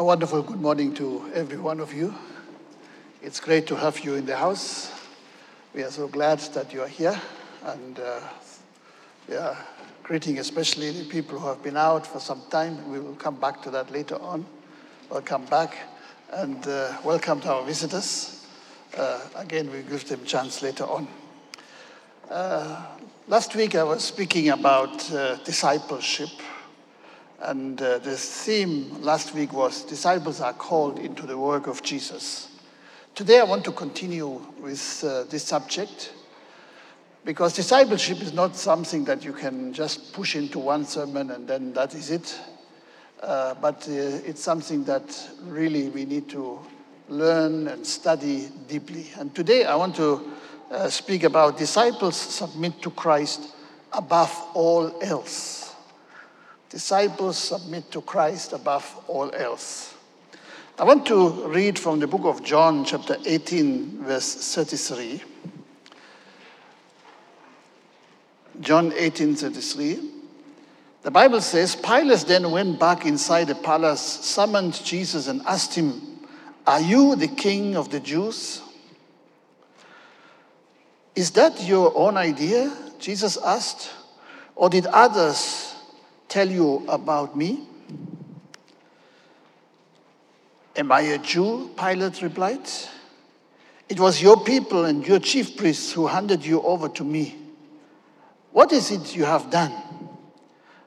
A wonderful good morning to every one of you. It's great to have you in the house. We are so glad that you are here, and uh, we are greeting especially the people who have been out for some time. We will come back to that later on. Welcome back, and uh, welcome to our visitors. Uh, again, we give them chance later on. Uh, last week I was speaking about uh, discipleship and uh, the theme last week was Disciples are called into the work of Jesus. Today I want to continue with uh, this subject because discipleship is not something that you can just push into one sermon and then that is it. Uh, but uh, it's something that really we need to learn and study deeply. And today I want to uh, speak about disciples submit to Christ above all else. Disciples submit to Christ above all else. I want to read from the book of John, chapter 18, verse 33. John 18, 33. The Bible says Pilate then went back inside the palace, summoned Jesus, and asked him, Are you the king of the Jews? Is that your own idea? Jesus asked. Or did others tell you about me? Am I a Jew? Pilate replied. It was your people and your chief priests who handed you over to me. What is it you have done?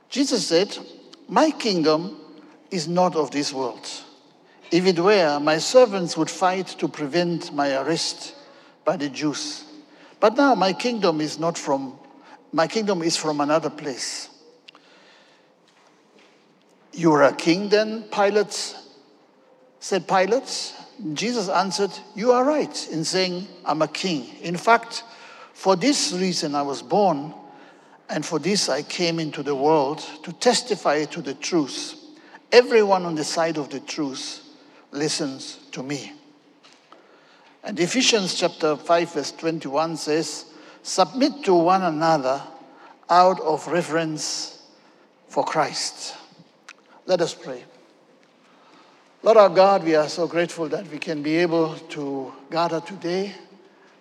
Jesus said, My kingdom is not of this world. If it were, my servants would fight to prevent my arrest by the Jews. But now my kingdom is not from my kingdom is from another place. You're a king then, Pilate? Said Pilate. Jesus answered, You are right in saying I'm a king. In fact, for this reason I was born, and for this I came into the world to testify to the truth. Everyone on the side of the truth listens to me. And Ephesians chapter 5, verse 21 says, Submit to one another out of reverence for Christ. Let us pray. Lord our God, we are so grateful that we can be able to gather today.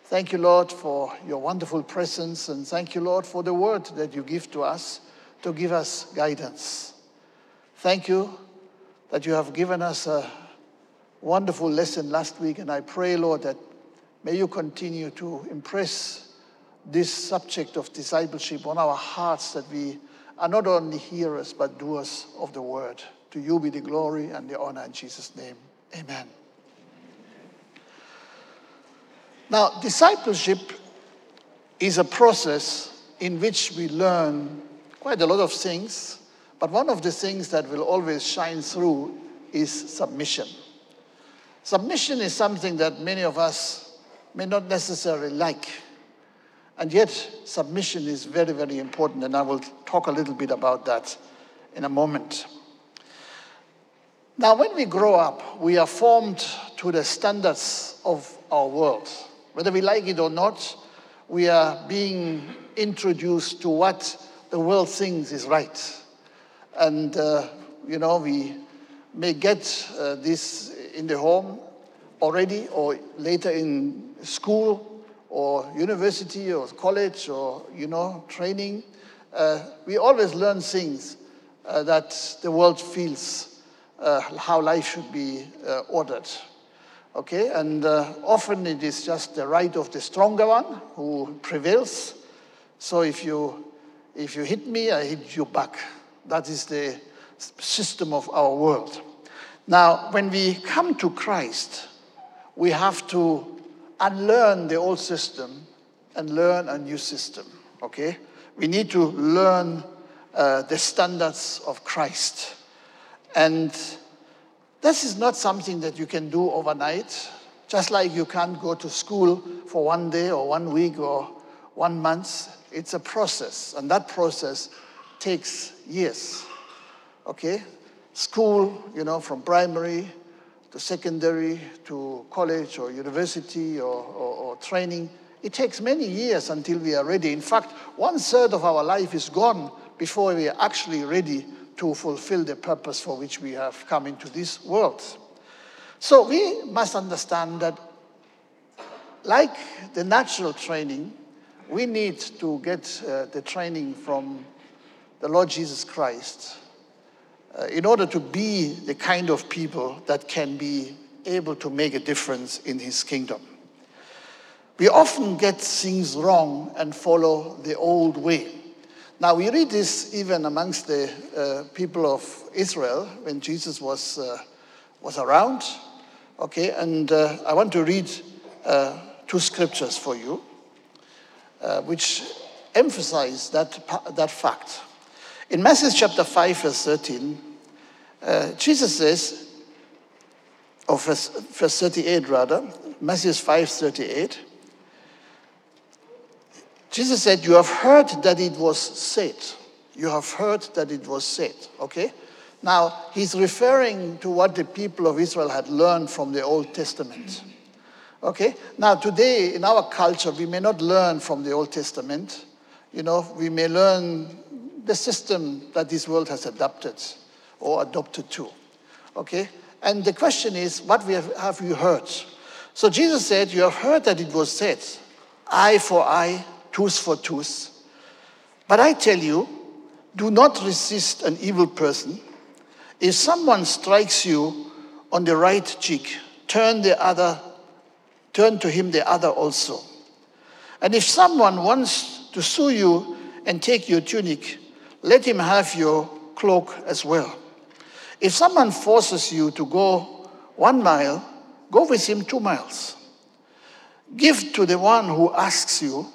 Thank you, Lord, for your wonderful presence, and thank you, Lord, for the word that you give to us to give us guidance. Thank you that you have given us a wonderful lesson last week, and I pray, Lord, that may you continue to impress this subject of discipleship on our hearts that we are not only hearers, but doers of the word. To you be the glory and the honor in Jesus' name. Amen. Now, discipleship is a process in which we learn quite a lot of things, but one of the things that will always shine through is submission. Submission is something that many of us may not necessarily like. And yet, submission is very, very important, and I will talk a little bit about that in a moment. Now, when we grow up, we are formed to the standards of our world. Whether we like it or not, we are being introduced to what the world thinks is right. And, uh, you know, we may get uh, this in the home already or later in school or university or college or, you know, training, uh, we always learn things uh, that the world feels uh, how life should be uh, ordered. Okay, and uh, often it is just the right of the stronger one who prevails. So if you, if you hit me, I hit you back. That is the system of our world. Now, when we come to Christ, we have to unlearn the old system and learn a new system, okay? We need to learn uh, the standards of Christ. And this is not something that you can do overnight, just like you can't go to school for one day or one week or one month. It's a process, and that process takes years, okay? School, you know, from primary to secondary, to college or university or, or, or, training. It takes many years until we are ready. In fact, one third of our life is gone before we are actually ready to fulfill the purpose for which we have come into this world. So we must understand that, like the natural training, we need to get uh, the training from the Lord Jesus Christ uh, in order to be the kind of people that can be able to make a difference in His kingdom. We often get things wrong and follow the old way. Now, we read this even amongst the uh, people of Israel when Jesus was, uh, was around. Okay, and uh, I want to read uh, two scriptures for you, uh, which emphasize that, that fact. In Matthew chapter 5, verse 13, uh, Jesus says, or verse, verse 38 rather, Matthew 5, 38, Jesus said, You have heard that it was said. You have heard that it was said. Okay? Now, he's referring to what the people of Israel had learned from the Old Testament. Okay? Now, today in our culture, we may not learn from the Old Testament. You know, we may learn the system that this world has adopted or adopted to. Okay? And the question is, what have, have you heard? So Jesus said, You have heard that it was said, eye for eye, tooth for tooth. But I tell you, do not resist an evil person. If someone strikes you on the right cheek, turn the other, turn to him the other also. And if someone wants to sue you and take your tunic, let him have your cloak as well. If someone forces you to go one mile, go with him two miles. Give to the one who asks you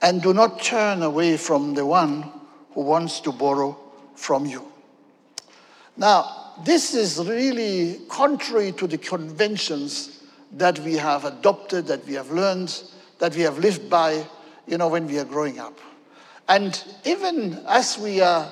and do not turn away from the one who wants to borrow from you. Now, this is really contrary to the conventions that we have adopted, that we have learned, that we have lived by, you know, when we are growing up. And even as we are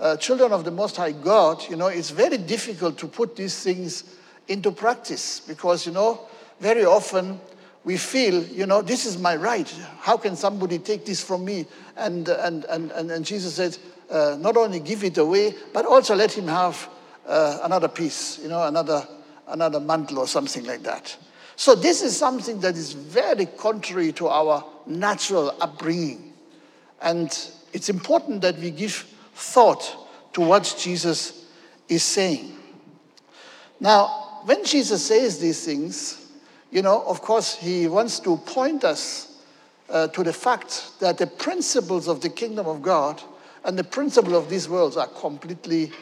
uh, children of the Most High God, you know, it's very difficult to put these things into practice because, you know, very often we feel, you know, this is my right. How can somebody take this from me? And, and, and, and, and Jesus said, uh, not only give it away, but also let him have uh, another piece, you know, another, another mantle or something like that. So this is something that is very contrary to our natural upbringing. And it's important that we give thought to what Jesus is saying. Now, when Jesus says these things, you know, of course, he wants to point us uh, to the fact that the principles of the kingdom of God and the principle of these worlds are completely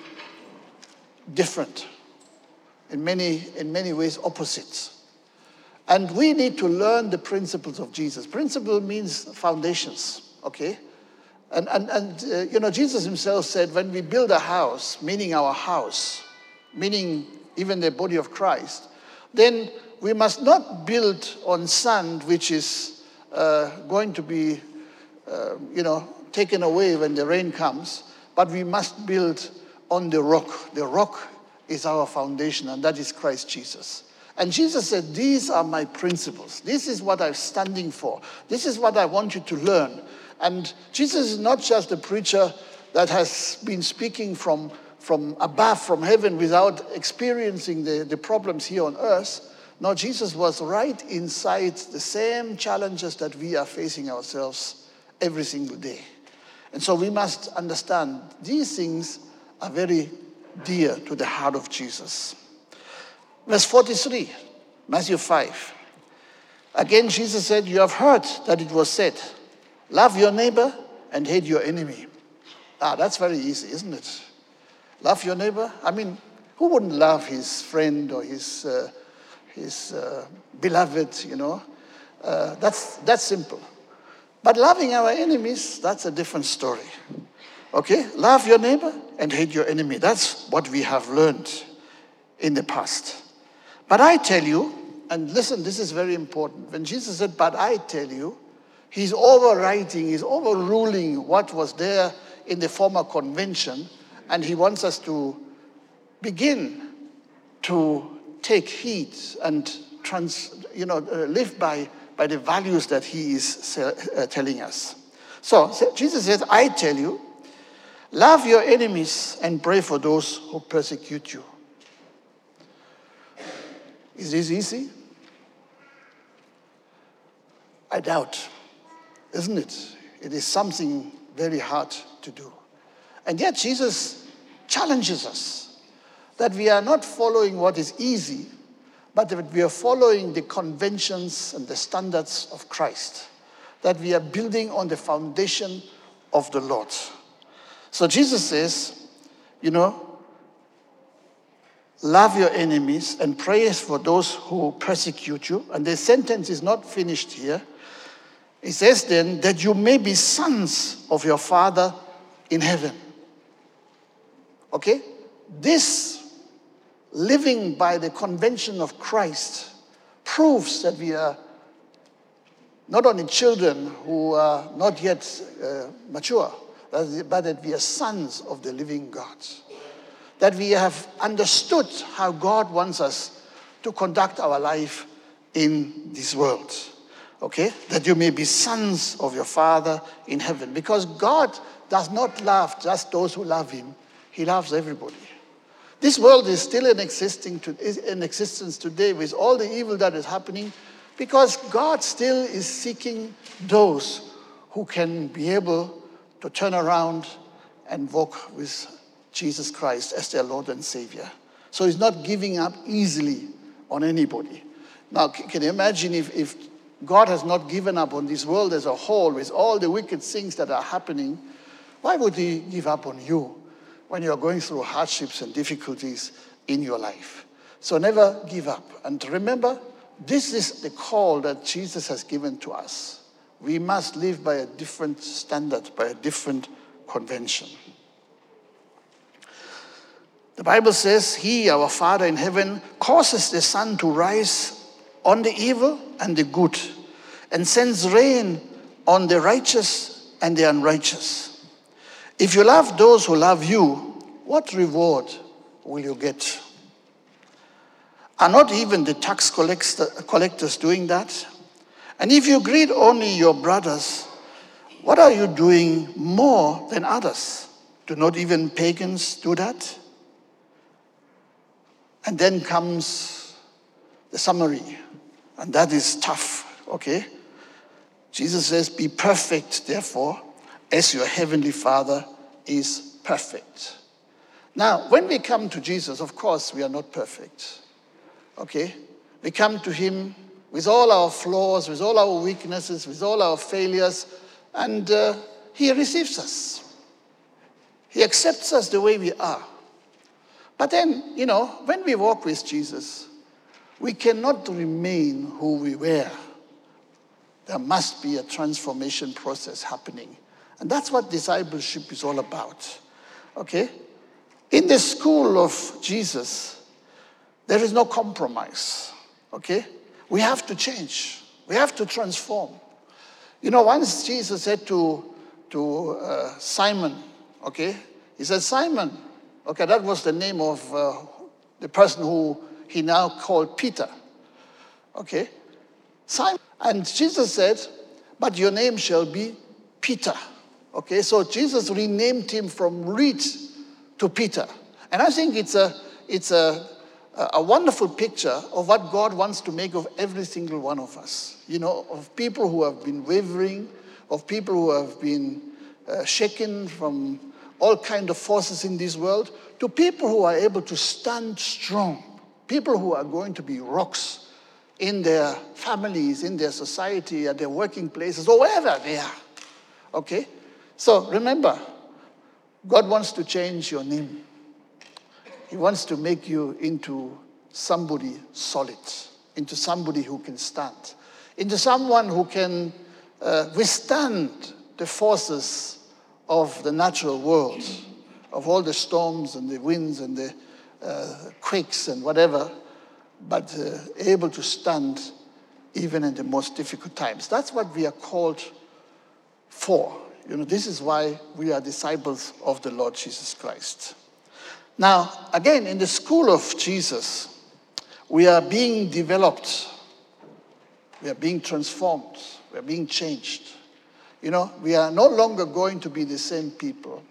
different. In many, in many ways, opposites. And we need to learn the principles of Jesus. Principle means foundations, okay? And, and, and uh, you know, Jesus himself said, when we build a house, meaning our house, meaning even the body of Christ, then we must not build on sand which is uh, going to be, uh, you know, taken away when the rain comes, but we must build on the rock. The rock is our foundation, and that is Christ Jesus. And Jesus said, These are my principles. This is what I'm standing for. This is what I want you to learn. And Jesus is not just a preacher that has been speaking from, from above, from heaven, without experiencing the, the problems here on earth. No, Jesus was right inside the same challenges that we are facing ourselves every single day. And so we must understand these things are very dear to the heart of Jesus. Verse 43, Matthew 5. Again, Jesus said, You have heard that it was said, Love your neighbor and hate your enemy. Ah, that's very easy, isn't it? Love your neighbor. I mean, who wouldn't love his friend or his uh, his uh, beloved, you know. Uh, that's, that's simple. But loving our enemies, that's a different story. Okay? Love your neighbor and hate your enemy. That's what we have learned in the past. But I tell you, and listen, this is very important. When Jesus said, But I tell you, he's overwriting, he's overruling what was there in the former convention, and he wants us to begin to take heed and trans, you know, uh, live by, by the values that he is uh, telling us. So Jesus says, I tell you, Love your enemies and pray for those who persecute you. Is this easy? I doubt, isn't it? It is something very hard to do. And yet, Jesus challenges us that we are not following what is easy, but that we are following the conventions and the standards of Christ, that we are building on the foundation of the Lord. So Jesus says, you know, love your enemies and pray for those who persecute you. And the sentence is not finished here. It says then that you may be sons of your Father in heaven. Okay? This living by the convention of Christ proves that we are not only children who are not yet uh, mature, but that we are sons of the living God. That we have understood how God wants us to conduct our life in this world. Okay? That you may be sons of your Father in heaven. Because God does not love just those who love Him, He loves everybody. This world is still in, existing to, in existence today with all the evil that is happening because God still is seeking those who can be able to turn around and walk with Jesus Christ as their Lord and Savior. So He's not giving up easily on anybody. Now, can you imagine if, if God has not given up on this world as a whole with all the wicked things that are happening? Why would He give up on you? when you're going through hardships and difficulties in your life. So never give up. And remember, this is the call that Jesus has given to us. We must live by a different standard, by a different convention. The Bible says, He, our Father in heaven, causes the sun to rise on the evil and the good, and sends rain on the righteous and the unrighteous. If you love those who love you, what reward will you get? Are not even the tax collectors doing that? And if you greet only your brothers, what are you doing more than others? Do not even pagans do that? And then comes the summary, and that is tough, okay? Jesus says, Be perfect, therefore, as your heavenly Father is perfect. Now, when we come to Jesus, of course, we are not perfect. Okay? We come to Him with all our flaws, with all our weaknesses, with all our failures, and uh, He receives us. He accepts us the way we are. But then, you know, when we walk with Jesus, we cannot remain who we were. There must be a transformation process happening. And that's what discipleship is all about. Okay? In the school of Jesus, there is no compromise. Okay? We have to change, we have to transform. You know, once Jesus said to, to uh, Simon, okay, he said, Simon, okay, that was the name of uh, the person who he now called Peter. Okay? Simon. And Jesus said, But your name shall be Peter. Okay, so Jesus renamed him from Reed to Peter. And I think it's a, it's a, a wonderful picture of what God wants to make of every single one of us. You know, of people who have been wavering, of people who have been uh, shaken from all kind of forces in this world, to people who are able to stand strong, people who are going to be rocks in their families, in their society, at their working places, or wherever they are. Okay? So remember, God wants to change your name. He wants to make you into somebody solid, into somebody who can stand, into someone who can uh, withstand the forces of the natural world, of all the storms and the winds and the uh, quakes and whatever, but uh, able to stand even in the most difficult times. That's what we are called for. You know, this is why we are disciples of the Lord Jesus Christ. Now, again, in the school of Jesus, we are being developed, we are being transformed, we are being changed. You know, we are no longer going to be the same people.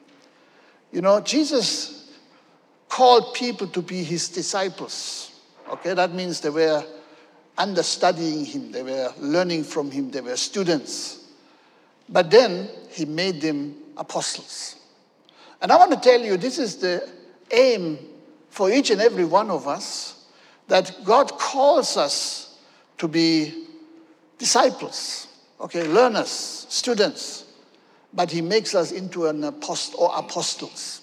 You know, Jesus called people to be his disciples. Okay, that means they were understudying him, they were learning from him, they were students. But then he made them apostles. And I want to tell you, this is the aim for each and every one of us that God calls us to be disciples, okay, learners, students, but he makes us into an apostle or apostles.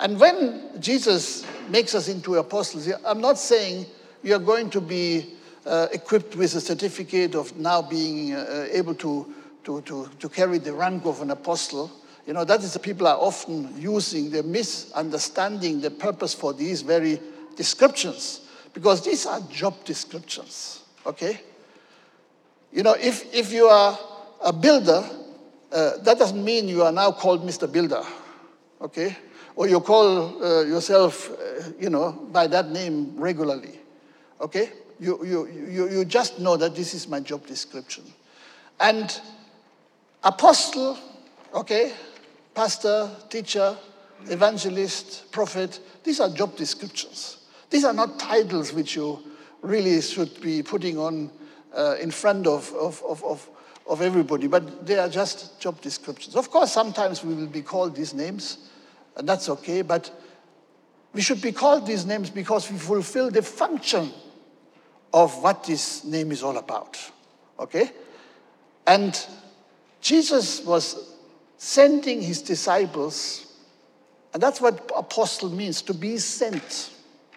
And when Jesus makes us into apostles, I'm not saying you're going to be uh, equipped with a certificate of now being uh, able to, to, to, to carry the rank of an apostle. You know, that is the people are often using, they're misunderstanding the purpose for these very descriptions because these are job descriptions, okay? You know, if, if you are a builder, uh, that doesn't mean you are now called Mr. Builder, okay? Or you call uh, yourself, uh, you know, by that name regularly, okay? You, you, you, you just know that this is my job description. And apostle, okay, pastor, teacher, evangelist, prophet, these are job descriptions. These are not titles which you really should be putting on uh, in front of, of, of, of, of everybody, but they are just job descriptions. Of course, sometimes we will be called these names, and that's okay, but we should be called these names because we fulfill the function of what this name is all about. Okay? And Jesus was sending his disciples, and that's what apostle means to be sent.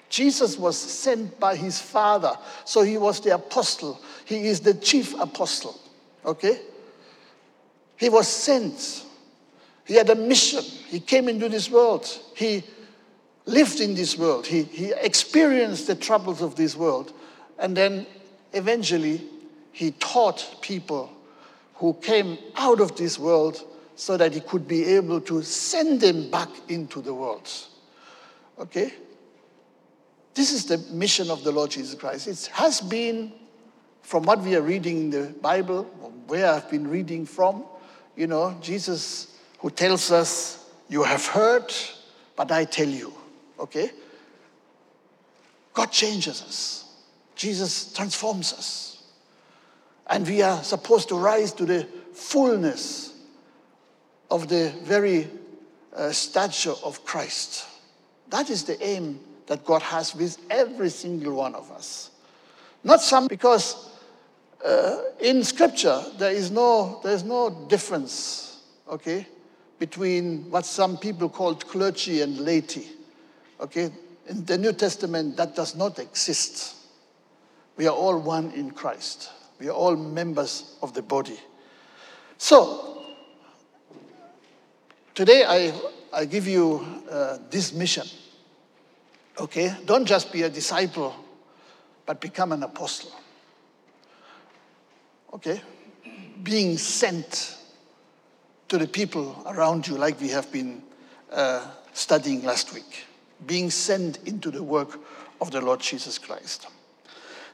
Jesus was sent by his Father, so he was the apostle. He is the chief apostle. Okay? He was sent. He had a mission. He came into this world. He lived in this world. He, he experienced the troubles of this world. And then eventually, he taught people who came out of this world so that he could be able to send them back into the world. Okay? This is the mission of the Lord Jesus Christ. It has been, from what we are reading in the Bible, where I've been reading from, you know, Jesus who tells us, You have heard, but I tell you. Okay? God changes us, Jesus transforms us. And we are supposed to rise to the fullness of the very uh, stature of Christ. That is the aim that God has with every single one of us. Not some, because uh, in Scripture there is no there is no difference, okay, between what some people called clergy and laity. Okay, in the New Testament that does not exist. We are all one in Christ. We are all members of the body. So today I I give you uh, this mission Okay? Don't just be a disciple, but become an apostle. Okay? Being sent to the people around you, like we have been uh, studying last week. Being sent into the work of the Lord Jesus Christ.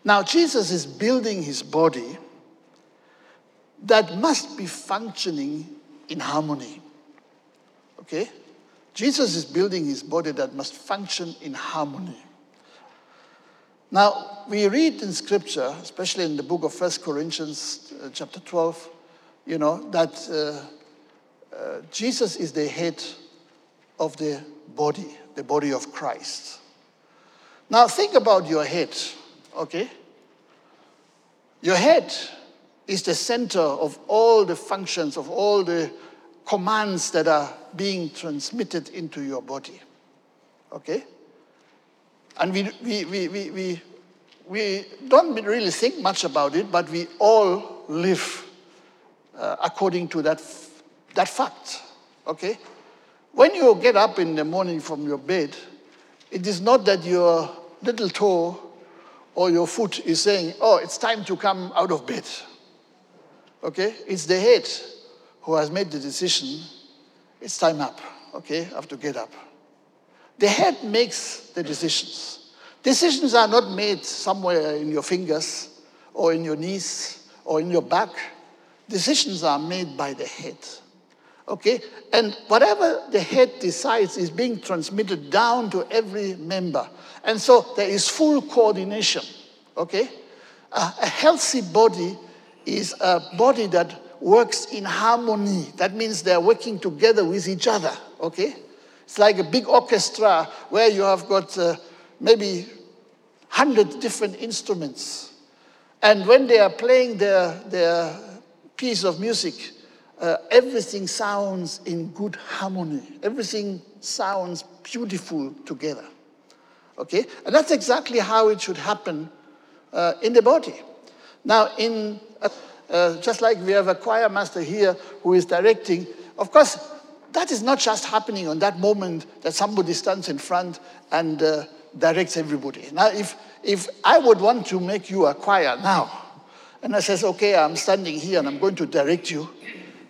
Now, Jesus is building his body that must be functioning in harmony. Okay? Jesus is building his body that must function in harmony. Now, we read in scripture, especially in the book of First Corinthians, uh, chapter 12, you know, that uh, uh, Jesus is the head of the body, the body of Christ. Now, think about your head, okay? Your head is the center of all the functions, of all the commands that are being transmitted into your body. Okay? And we, we, we, we, we, we don't really think much about it, but we all live uh, according to that, that fact. Okay? When you get up in the morning from your bed, it is not that your little toe or your foot is saying, oh, it's time to come out of bed. Okay? It's the head who has made the decision, it's time up, okay, I have to get up. The head makes the decisions. Decisions are not made somewhere in your fingers or in your knees or in your back. Decisions are made by the head. Okay? And whatever the head decides is being transmitted down to every member. And so there is full coordination. Okay? Uh, a healthy body is a body that works in harmony. That means they're working together with each other. Okay? It's like a big orchestra where you have got uh, maybe 100 different instruments. And when they are playing their, their piece of music, uh, everything sounds in good harmony. Everything sounds beautiful together. Okay? And that's exactly how it should happen uh, in the body. Now, in uh, just like we have a choir master here who is directing, of course, that is not just happening on that moment that somebody stands in front and uh, directs everybody. Now, if, if I would want to make you a choir now, and I says, okay, I'm standing here and I'm going to direct you,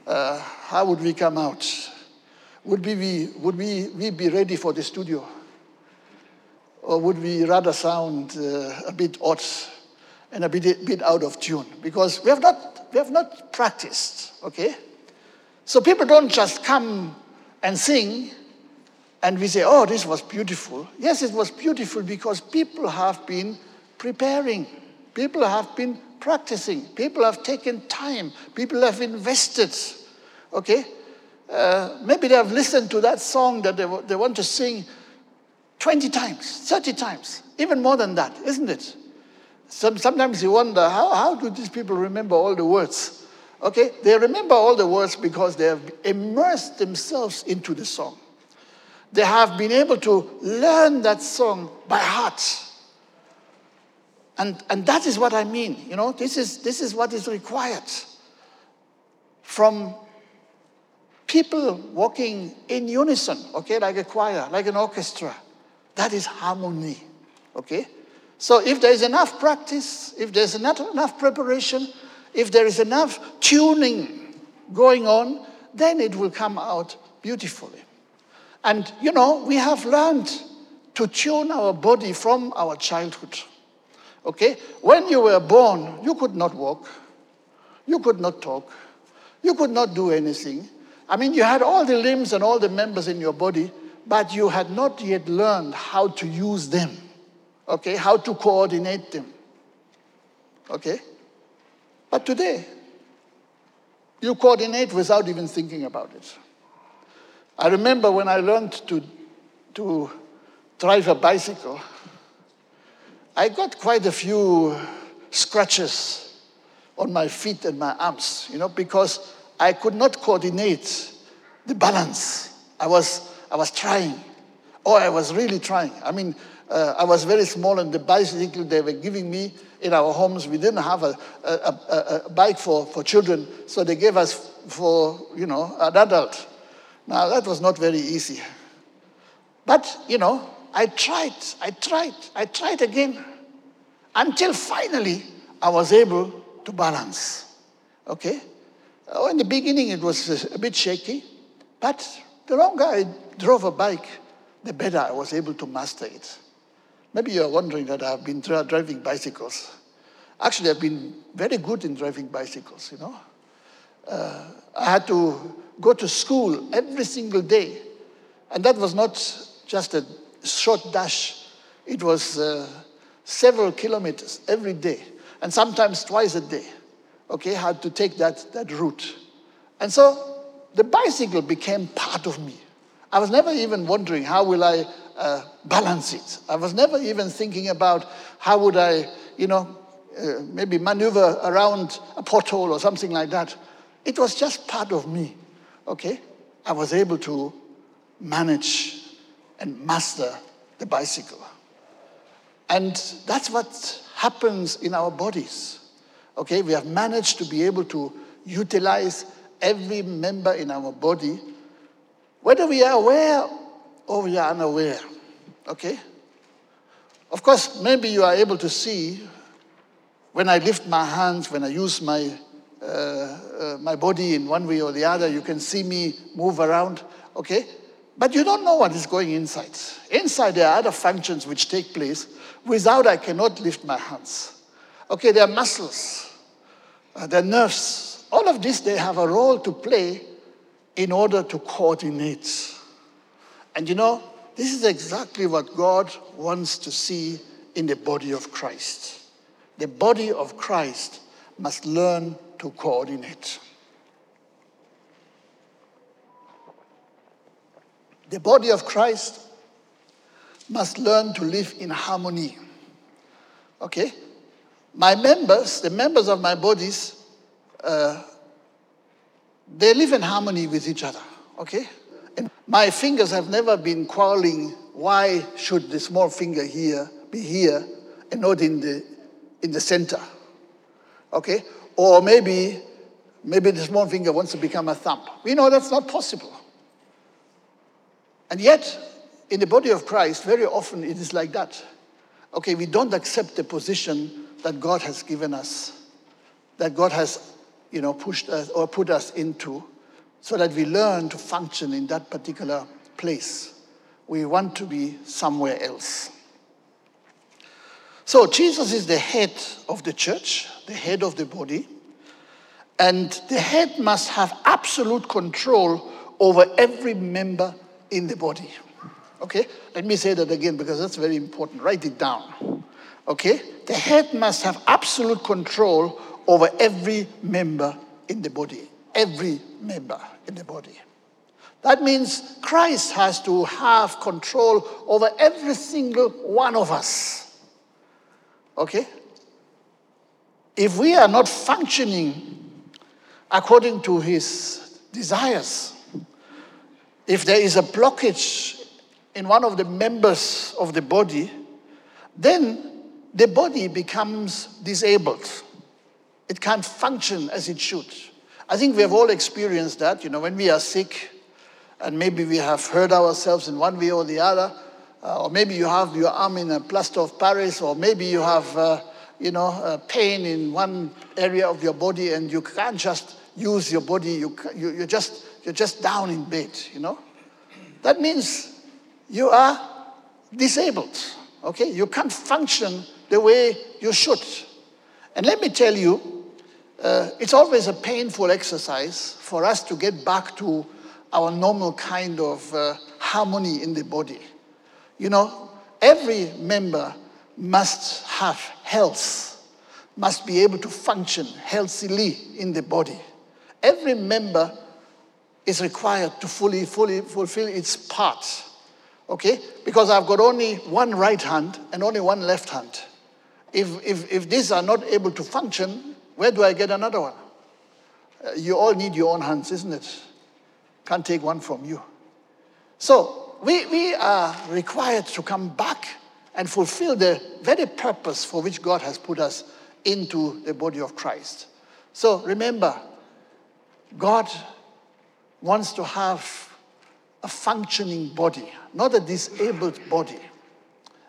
uh, how would we come out? Would, we be, would we, we be ready for the studio? Or would we rather sound uh, a bit odd and a bit, bit out of tune? Because we have, not, we have not practiced, okay? So people don't just come and sing and we say, oh, this was beautiful. Yes, it was beautiful because people have been preparing, people have been practicing, people have taken time, people have invested. Okay? Uh, maybe they have listened to that song that they, they want to sing 20 times, 30 times, even more than that, isn't it? Some, sometimes you wonder how, how do these people remember all the words? Okay, they remember all the words because they have immersed themselves into the song. They have been able to learn that song by heart. And, and that is what I mean. You know, this is, this is what is required from people walking in unison, okay, like a choir, like an orchestra. That is harmony, okay? So if there is enough practice, if there's enough, enough preparation, if there is enough tuning going on, then it will come out beautifully. And you know, we have learned to tune our body from our childhood. Okay? When you were born, you could not walk, you could not talk, you could not do anything. I mean, you had all the limbs and all the members in your body, but you had not yet learned how to use them. Okay? How to coordinate them. Okay? But today, you coordinate without even thinking about it. I remember when I learned to, to drive a bicycle, I got quite a few scratches on my feet and my arms, you know, because I could not coordinate the balance. I was, I was trying. Oh, I was really trying. I mean, uh, I was very small, and the bicycle they were giving me in our homes, we didn't have a, a, a, a bike for, for children, so they gave us for, you know, an adult. Now, that was not very easy. But, you know, I tried, I tried, I tried again until finally I was able to balance. Okay? Oh, in the beginning, it was a bit shaky, but the longer I drove a bike, the better I was able to master it. Maybe you're wondering that I've been driving bicycles. Actually, I've been very good in driving bicycles, you know. Uh, I had to go to school every single day. And that was not just a short dash, it was uh, several kilometers every day, and sometimes twice a day. Okay, had to take that, that route. And so the bicycle became part of me. I was never even wondering how will I uh, balance it. I was never even thinking about how would I, you know, uh, maybe maneuver around a pothole or something like that. It was just part of me okay, I was able to manage and master the bicycle. And that's what happens in our bodies. Okay, we have managed to be able to utilize every member in our body, whether we are aware or we are unaware. Okay? Of course, maybe you are able to see when I lift my hands, when I use my uh, uh, my body in one way or the other. You can see me move around, okay? But you don't know what is going inside. Inside, there are other functions which take place. Without, I cannot lift my hands. Okay, there are muscles, uh, are nerves. All of this, they have a role to play in order to coordinate. And you know, this is exactly what God wants to see in the body of Christ. The body of Christ must learn to coordinate. The body of Christ must learn to live in harmony. Okay? My members, the members of my bodies, uh, they live in harmony with each other. Okay? And my fingers have never been quarreling. Why should the small finger here be here and not in the, in the center? Okay? Or maybe, maybe the small finger wants to become a thumb. We know that's not possible. And yet, in the body of Christ, very often it is like that. Okay, we don't accept the position that God has given us, that God has, you know, pushed us or put us into, so that we learn to function in that particular place. We want to be somewhere else. So Jesus is the head of the church, the head of the body, and the head must have absolute control over every member in the body. Okay? Let me say that again because that's very important. Write it down. Okay? The head must have absolute control over every member in the body. Every member in the body. That means Christ has to have control over every single one of us. Okay? If we are not functioning according to his desires, if there is a blockage in one of the members of the body, then the body becomes disabled. It can't function as it should. I think we have all experienced that, you know, when we are sick and maybe we have hurt ourselves in one way or the other, uh, or maybe you have your arm in a plaster of Paris, or maybe you have, uh, you know, pain in one area of your body and you can't just use your body, you, you, you're, just, you're just down in bed, you know. That means you are disabled, okay? You can't function the way you should. And let me tell you, uh, it's always a painful exercise for us to get back to our normal kind of uh, harmony in the body. You know, every member must have health, must be able to function healthily in the body. Every member is required to fully, fully fulfill its part. Okay? Because I've got only one right hand and only one left hand. If, if, if these are not able to function, where do I get another one? Uh, you all need your own hands, isn't it? Can't take one from you. So we, we are required to come back and fulfill the very purpose for which God has put us into the body of Christ. So remember, God wants to have a functioning body, not a disabled body.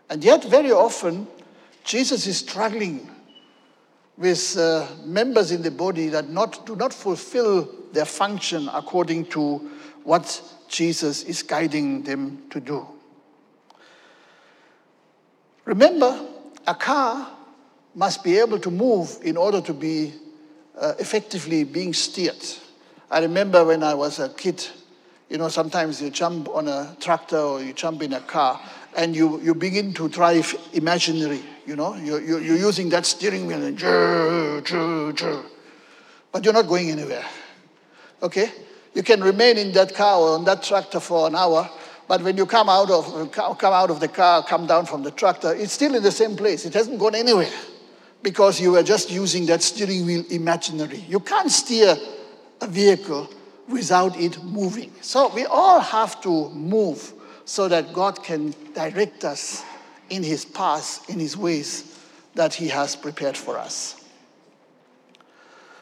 And yet, very often, Jesus is struggling with uh, members in the body that not, do not fulfill their function according to what Jesus is guiding them to do. Remember, a car must be able to move in order to be uh, effectively being steered. I remember when I was a kid, you know, sometimes you jump on a tractor or you jump in a car and you, you begin to drive imaginary, you know, you're, you're, using that steering wheel and jur, but you're not going anywhere, okay? You can remain in that car or on that tractor for an hour, but when you come out of, come out of the car, come down from the tractor, it's still in the same place. It hasn't gone anywhere because you were just using that steering wheel imaginary. You can't steer a vehicle without it moving. So we all have to move so that God can direct us in His paths, in His ways that He has prepared for us.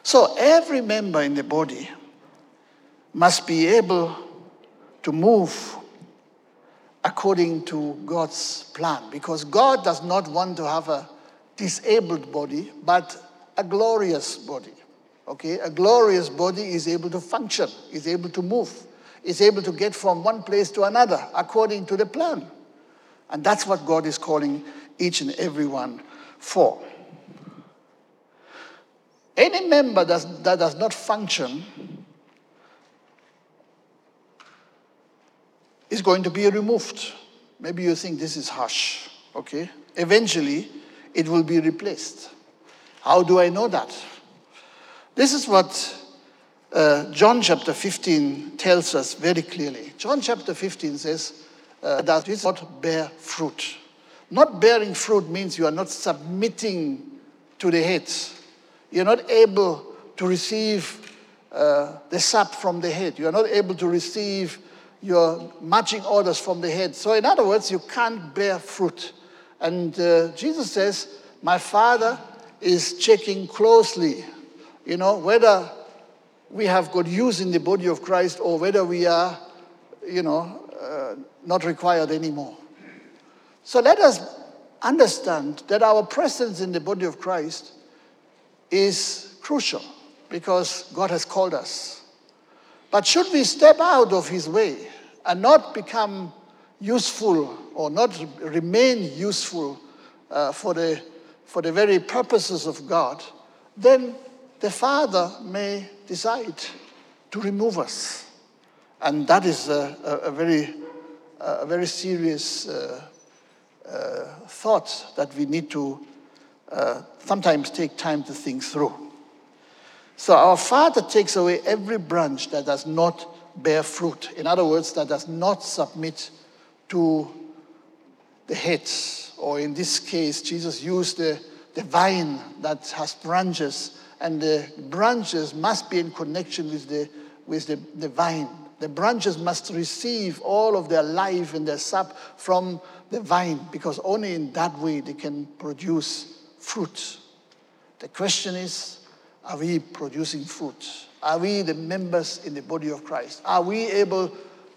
So every member in the body must be able to move according to God's plan because God does not want to have a disabled body, but a glorious body. Okay, a glorious body is able to function, is able to move, is able to get from one place to another according to the plan. And that's what God is calling each and every one for. Any member that does not function is going to be removed. Maybe you think this is harsh, okay? Eventually, it will be replaced. How do I know that? This is what uh, John chapter 15 tells us very clearly. John chapter 15 says uh, that it not bear fruit. Not bearing fruit means you are not submitting to the head. You're not able to receive uh, the sap from the head. You are not able to receive your marching orders from the head. So, in other words, you can't bear fruit. And uh, Jesus says, My Father is checking closely, you know, whether we have good use in the body of Christ or whether we are, you know, uh, not required anymore. So let us understand that our presence in the body of Christ is crucial because God has called us. But should we step out of His way and not become useful or not remain useful uh, for, the, for the very purposes of God, then the Father may decide to remove us. And that is a, a, a very, a very serious uh, uh, thought that we need to uh, sometimes take time to think through. So our Father takes away every branch that does not bear fruit. In other words, that does not submit to the heads. Or in this case, Jesus used the, the vine that has branches and the branches must be in connection with the, with the, the vine. The branches must receive all of their life and their sap from the vine because only in that way they can produce fruit. The question is are we producing fruit? Are we the members in the body of Christ? Are we able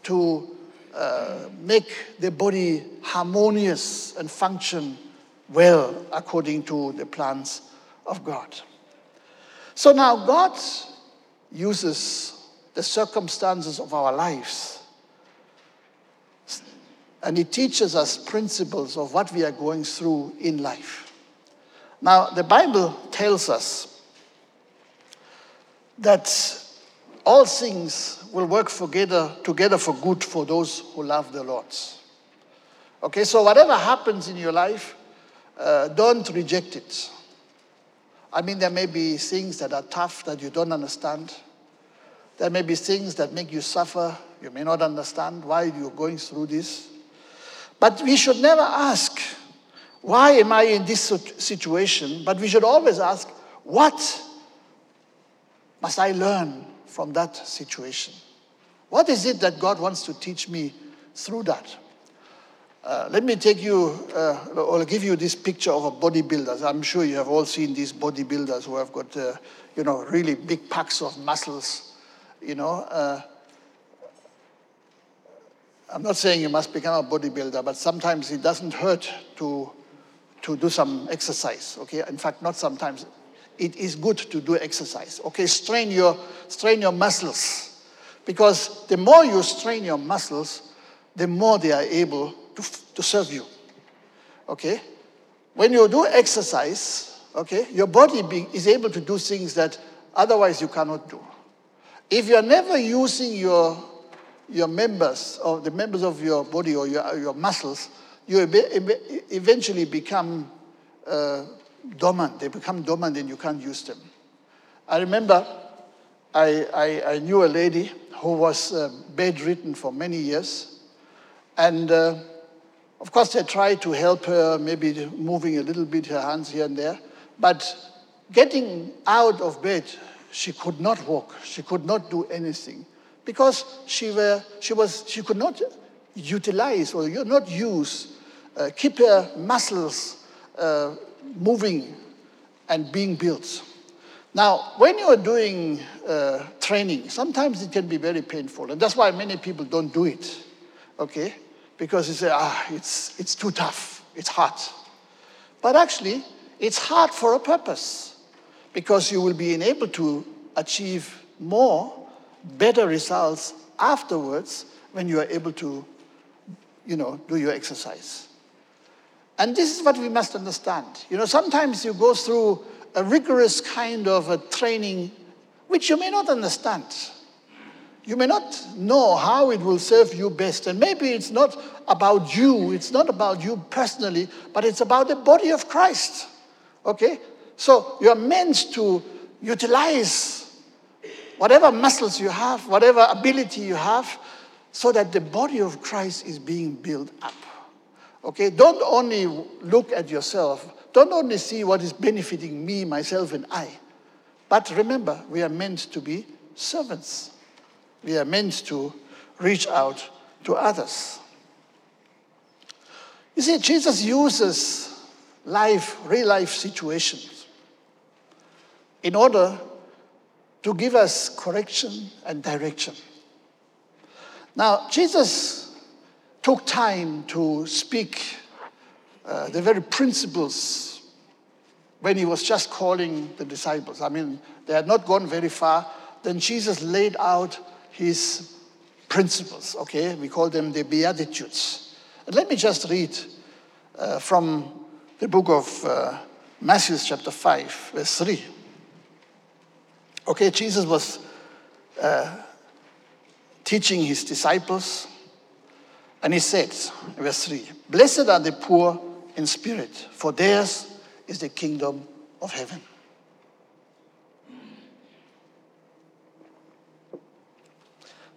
to uh, make the body harmonious and function well according to the plans of God? So now God uses the circumstances of our lives and He teaches us principles of what we are going through in life. Now, the Bible tells us that all things will work together, together for good for those who love the Lord. Okay, so whatever happens in your life, uh, don't reject it. I mean, there may be things that are tough that you don't understand. There may be things that make you suffer. You may not understand why you're going through this. But we should never ask, why am I in this situation? But we should always ask, what must I learn from that situation? What is it that God wants to teach me through that? Uh, let me take you, uh, or give you this picture of a bodybuilder. I'm sure you have all seen these bodybuilders who have got, uh, you know, really big packs of muscles. You know, uh, I'm not saying you must become a bodybuilder, but sometimes it doesn't hurt to to do some exercise. Okay, in fact, not sometimes. It is good to do exercise. Okay, strain your strain your muscles, because the more you strain your muscles, the more they are able to, to serve you. Okay? When you do exercise, okay, your body be, is able to do things that otherwise you cannot do. If you are never using your, your members or the members of your body or your, your muscles, you eventually become uh, dormant. They become dormant and you can't use them. I remember I, I, I knew a lady who was uh, bedridden for many years. And uh, of course, they tried to help her, maybe moving a little bit her hands here and there. But getting out of bed, she could not walk. She could not do anything because she, were, she, was, she could not utilize or not use, uh, keep her muscles uh, moving and being built. Now, when you are doing uh, training, sometimes it can be very painful, and that's why many people don't do it. Okay? because you say, ah, it's, it's too tough, it's hard. But actually, it's hard for a purpose because you will be able to achieve more, better results afterwards when you are able to, you know, do your exercise. And this is what we must understand. You know, sometimes you go through a rigorous kind of a training which you may not understand. You may not know how it will serve you best. And maybe it's not about you, it's not about you personally, but it's about the body of Christ. Okay? So you are meant to utilize whatever muscles you have, whatever ability you have, so that the body of Christ is being built up. Okay? Don't only look at yourself, don't only see what is benefiting me, myself, and I. But remember, we are meant to be servants. We are meant to reach out to others. You see, Jesus uses life, real life situations in order to give us correction and direction. Now, Jesus took time to speak uh, the very principles when he was just calling the disciples. I mean, they had not gone very far. Then Jesus laid out his principles, okay? We call them the Beatitudes. And let me just read uh, from the book of uh, Matthew, chapter 5, verse 3. Okay, Jesus was uh, teaching his disciples, and he said, verse 3 Blessed are the poor in spirit, for theirs is the kingdom of heaven.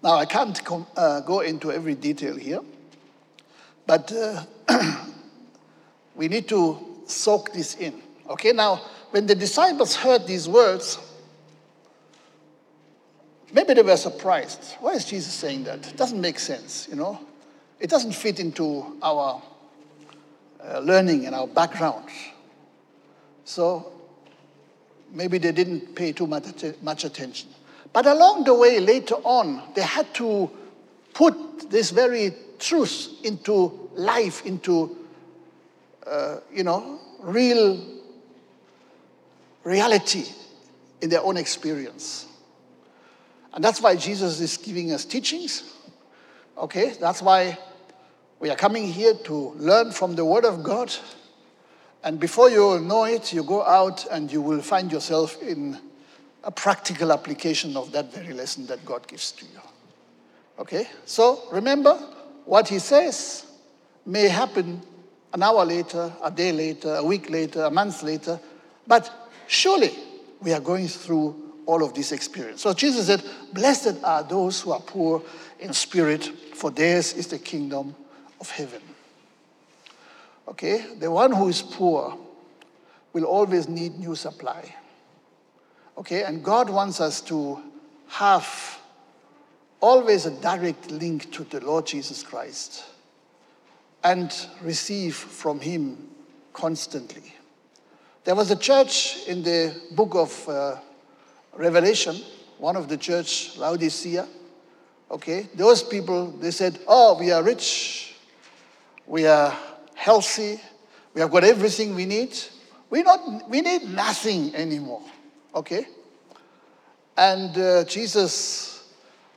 Now, I can't com- uh, go into every detail here, but uh, we need to soak this in. Okay, now, when the disciples heard these words, maybe they were surprised. Why is Jesus saying that? It doesn't make sense, you know? It doesn't fit into our uh, learning and our background. So maybe they didn't pay too much, much attention. But along the way, later on, they had to put this very truth into life, into, uh, you know, real reality in their own experience. And that's why Jesus is giving us teachings. Okay, that's why we are coming here to learn from the Word of God. And before you know it, you go out and you will find yourself in a practical application of that very lesson that God gives to you. Okay? So remember, what He says may happen an hour later, a day later, a week later, a month later, but surely we are going through all of this experience. So Jesus said, Blessed are those who are poor in spirit, for theirs is the kingdom of heaven. Okay? The one who is poor will always need new supply. Okay, and God wants us to have always a direct link to the Lord Jesus Christ and receive from Him constantly. There was a church in the book of uh, Revelation, one of the church, Laodicea. Okay, those people, they said, Oh, we are rich, we are healthy, we have got everything we need. We, not, we need nothing anymore. Okay? And uh, Jesus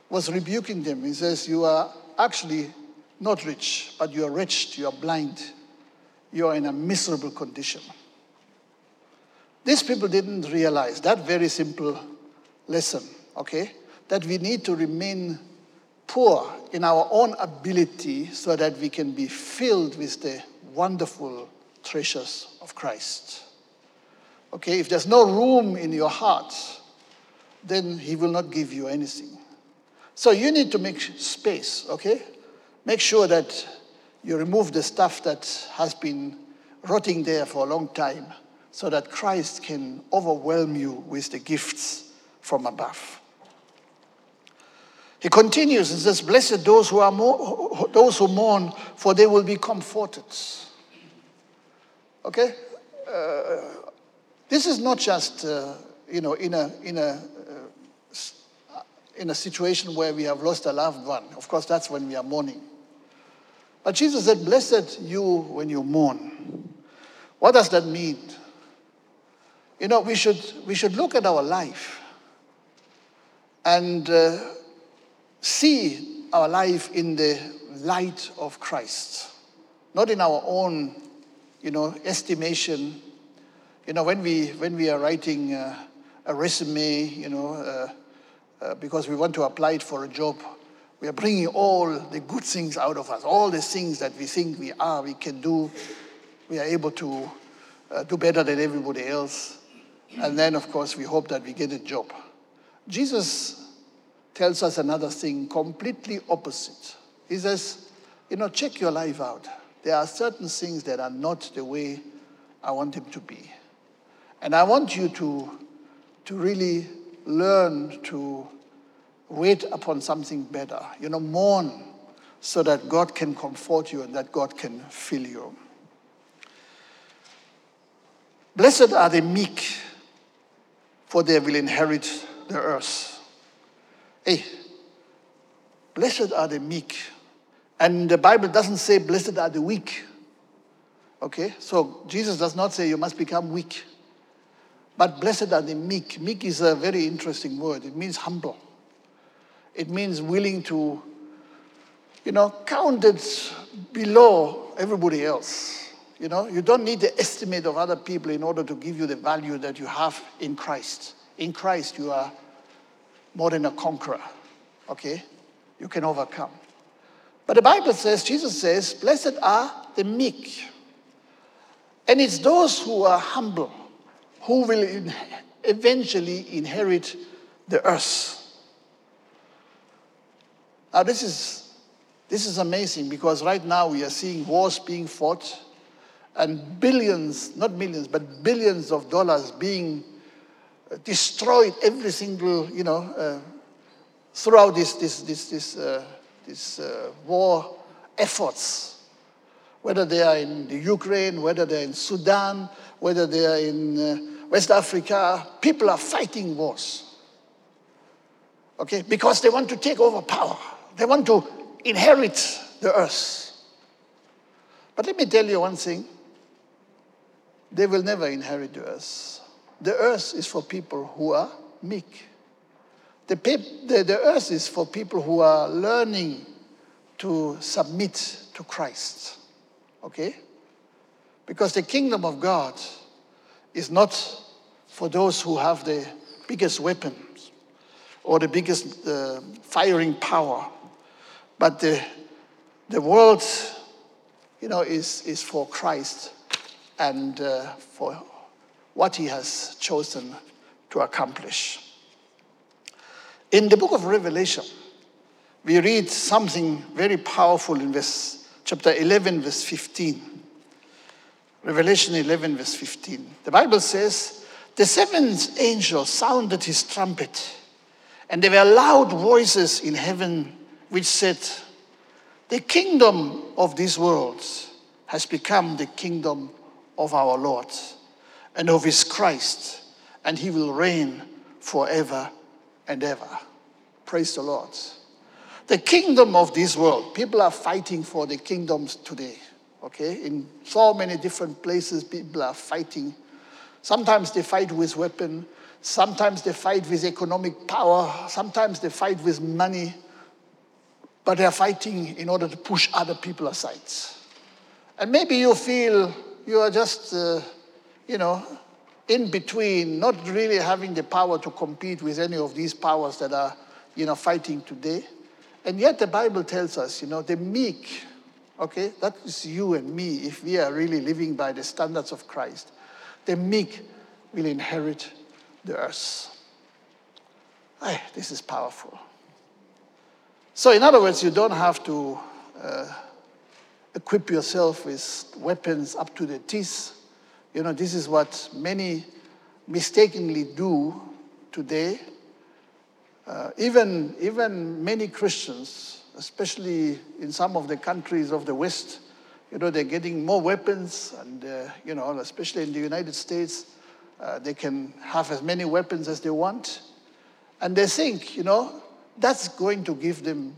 was rebuking them. He says, You are actually not rich, but you are wretched, you are blind, you are in a miserable condition. These people didn't realize that very simple lesson, okay? That we need to remain poor in our own ability so that we can be filled with the wonderful treasures of Christ. Okay, if there's no room in your heart, then He will not give you anything. So you need to make space, okay? Make sure that you remove the stuff that has been rotting there for a long time so that Christ can overwhelm you with the gifts from above. He continues and says, Blessed those who are more, those who mourn, for they will be comforted. Okay? Uh, this is not just, uh, you know, in a, in, a, uh, in a situation where we have lost a loved one. Of course, that's when we are mourning. But Jesus said, Blessed you when you mourn. What does that mean? You know, we should, we should look at our life and uh, see our life in the light of Christ, not in our own, you know, estimation you know, when we, when we are writing uh, a resume, you know, uh, uh, because we want to apply it for a job. We are bringing all the good things out of us, all the things that we think we are, we can do. We are able to uh, do better than everybody else. And then, of course, we hope that we get a job. Jesus tells us another thing completely opposite. He says, you know, check your life out. There are certain things that are not the way I want them to be. And I want you to, to really learn to wait upon something better. You know, mourn so that God can comfort you and that God can fill you. Blessed are the meek, for they will inherit the earth. Hey, blessed are the meek. And the Bible doesn't say blessed are the weak. Okay? So Jesus does not say you must become weak. But blessed are the meek. Meek is a very interesting word. It means humble. It means willing to, you know, count it below everybody else. You know, you don't need the estimate of other people in order to give you the value that you have in Christ. In Christ, you are more than a conqueror. Okay? You can overcome. But the Bible says, Jesus says, blessed are the meek. And it's those who are humble who will eventually inherit the earth. Now, this is, this is amazing because right now we are seeing wars being fought and billions, not millions, but billions of dollars being destroyed every single, you know, uh, throughout this, this, this, this, uh, this uh, war efforts, whether they are in the Ukraine, whether they're in Sudan, whether they are in uh, West Africa, people are fighting wars. Okay, because they want to take over power. They want to inherit the earth. But let me tell you one thing they will never inherit the earth. The earth is for people who are meek. The, the, the earth is for people who are learning to submit to Christ. Okay? Because the kingdom of God is not for those who have the biggest weapons or the biggest uh, firing power, but the, the world, you know, is, is for Christ and uh, for what he has chosen to accomplish. In the book of Revelation, we read something very powerful in verse chapter 11 verse 15. Revelation 11 verse 15. The Bible says, "The seventh angel sounded his trumpet, and there were loud voices in heaven which said, "The kingdom of this world has become the kingdom of our Lord and of his Christ, and he will reign forever and ever. Praise the Lord. The kingdom of this world, people are fighting for the kingdoms today. Okay? In so many different places, people are fighting. Sometimes they fight with weapon, sometimes they fight with economic power, sometimes they fight with money, but they're fighting in order to push other people aside. And maybe you feel you are just, uh, you know, in between, not really having the power to compete with any of these powers that are, you know, fighting today. And yet the Bible tells us, you know, the meek, okay, that is you and me, if we are really living by the standards of Christ, the meek will inherit the earth. Ay, this is powerful. So, in other words, you don't have to. Uh, equip yourself with weapons up to the teeth. You know, this is what many mistakenly do today. Uh, even, even many Christians, especially in some of the countries of the West, you know, they're getting more weapons, and, uh, you know, especially in the United States, uh, they can have as many weapons as they want. And they think, you know, that's going to give them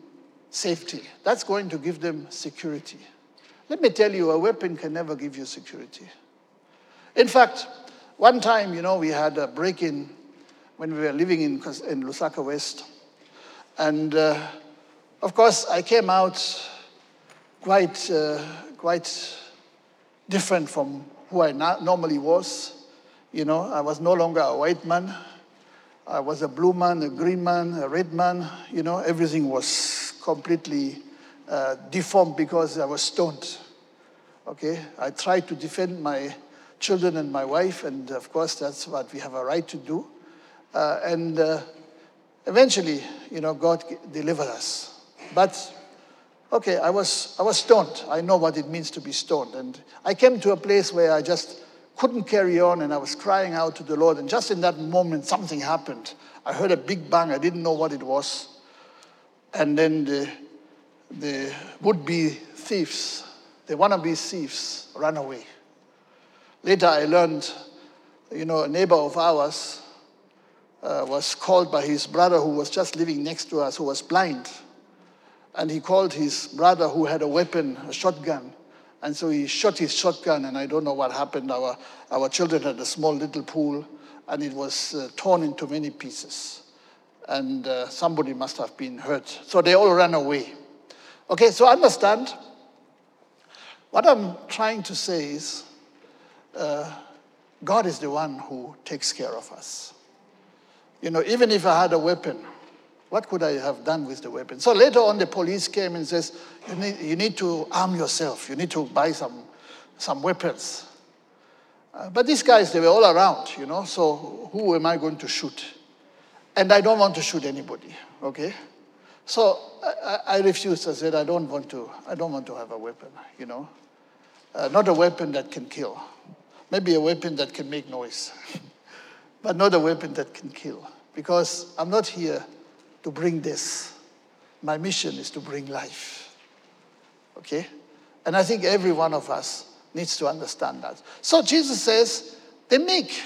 safety, that's going to give them security. Let me tell you, a weapon can never give you security. In fact, one time, you know, we had a break in when we were living in, in Lusaka West. And uh, of course, I came out quite, uh, quite different from who I normally was. You know, I was no longer a white man. I was a blue man, a green man, a red man. You know, everything was completely uh, deformed because I was stoned. Okay, I tried to defend my children and my wife, and of course, that's what we have a right to do. Uh, and uh, eventually, you know, God delivered us. But okay, I was, I was stoned. I know what it means to be stoned. And I came to a place where I just couldn't carry on and I was crying out to the Lord. And just in that moment, something happened. I heard a big bang. I didn't know what it was. And then the, the would be thieves, the wannabe thieves, ran away. Later, I learned, you know, a neighbor of ours uh, was called by his brother who was just living next to us, who was blind. And he called his brother who had a weapon, a shotgun. And so he shot his shotgun, and I don't know what happened. Our, our children had a small little pool, and it was uh, torn into many pieces. And uh, somebody must have been hurt. So they all ran away. Okay, so understand. What I'm trying to say is uh, God is the one who takes care of us. You know, even if I had a weapon, what could I have done with the weapon? So later on, the police came and says, you need, you need to arm yourself. You need to buy some, some weapons. Uh, but these guys, they were all around, you know, so who am I going to shoot? And I don't want to shoot anybody, okay? So I, I refused. I said, I don't want to, I don't want to have a weapon, you know. Uh, not a weapon that can kill. Maybe a weapon that can make noise, but not a weapon that can kill. Because I'm not here to bring this. My mission is to bring life. Okay? And I think every one of us needs to understand that. So Jesus says, the meek,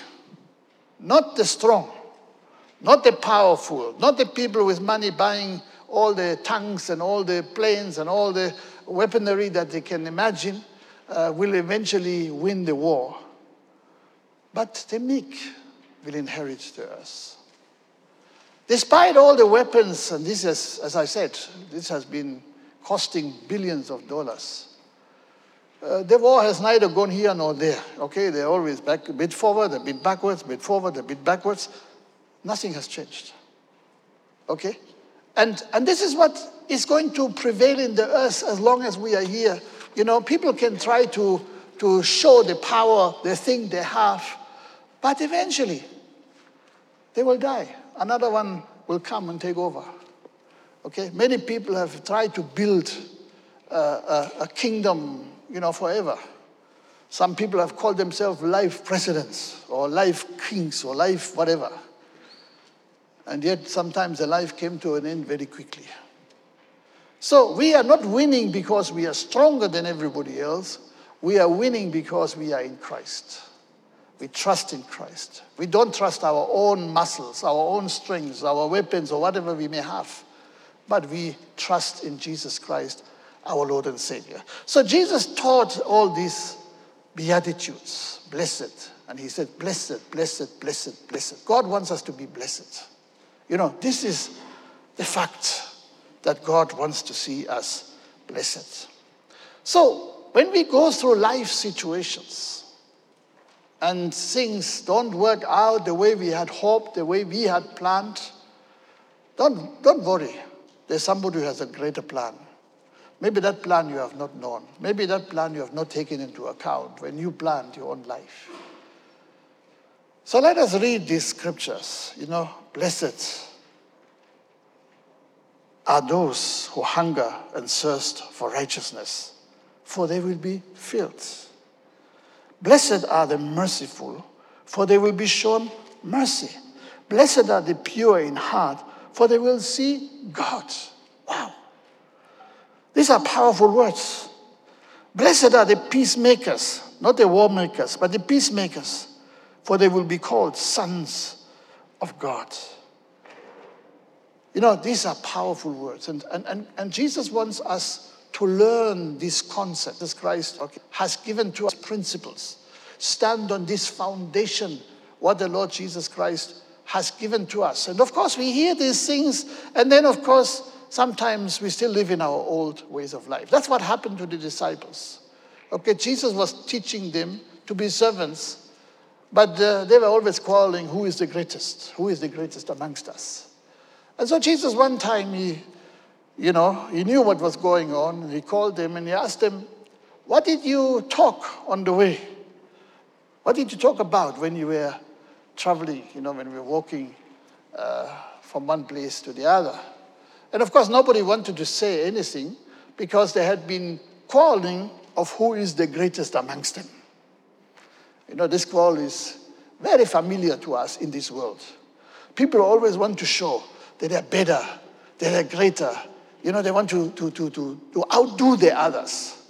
not the strong, not the powerful, not the people with money buying all the tanks and all the planes and all the weaponry that they can imagine, uh, will eventually win the war. But the meek will inherit the earth. Despite all the weapons, and this is, as I said, this has been costing billions of dollars. Uh, the war has neither gone here nor there. Okay, they're always back, a bit forward, a bit backwards, a bit forward, a bit backwards. Nothing has changed. Okay? And, and this is what is going to prevail in the earth as long as we are here. You know, people can try to, to show the power they think they have, but eventually, they will die. Another one will come and take over. Okay? Many people have tried to build a, a, a kingdom, you know, forever. Some people have called themselves life presidents or life kings or life whatever. And yet, sometimes the life came to an end very quickly. So, we are not winning because we are stronger than everybody else. We are winning because we are in Christ. We trust in Christ. We don't trust our own muscles, our own strengths, our weapons, or whatever we may have, but we trust in Jesus Christ, our Lord and Savior. So Jesus taught all these beatitudes, blessed. And he said, Blessed, blessed, blessed, blessed. God wants us to be blessed. You know, this is the fact that God wants to see us blessed. So, when we go through life situations, and things don't work out the way we had hoped, the way we had planned, don't, don't worry. There's somebody who has a greater plan. Maybe that plan you have not known. Maybe that plan you have not taken into account when you planned your own life. So let us read these scriptures. You know, blessed are those who hunger and thirst for righteousness, for they will be filled. Blessed are the merciful, for they will be shown mercy. Blessed are the pure in heart, for they will see God. Wow. These are powerful words. Blessed are the peacemakers, not the war makers, but the peacemakers, for they will be called sons of God. You know, these are powerful words. And, and, and, and Jesus wants us to learn this concept. as Christ okay, has given to us principles. Stand on this foundation, what the Lord Jesus Christ has given to us. And of course, we hear these things, and then, of course, sometimes we still live in our old ways of life. That's what happened to the disciples. Okay, Jesus was teaching them to be servants, But uh, they were always quarreling who is the greatest? Who is the greatest amongst us? And so Jesus, one time, he, you know, he knew what was going on. He called them and he asked them, What did you talk on the way? What did you talk about when you were traveling, you know, when we were walking uh, from one place to the other? And of course, nobody wanted to say anything because they had been quarreling of who is the greatest amongst them. You know, this quarrel is very familiar to us in this world. People always want to show that they're better, that they're greater. You know, they want to, to, to, to, to outdo the others.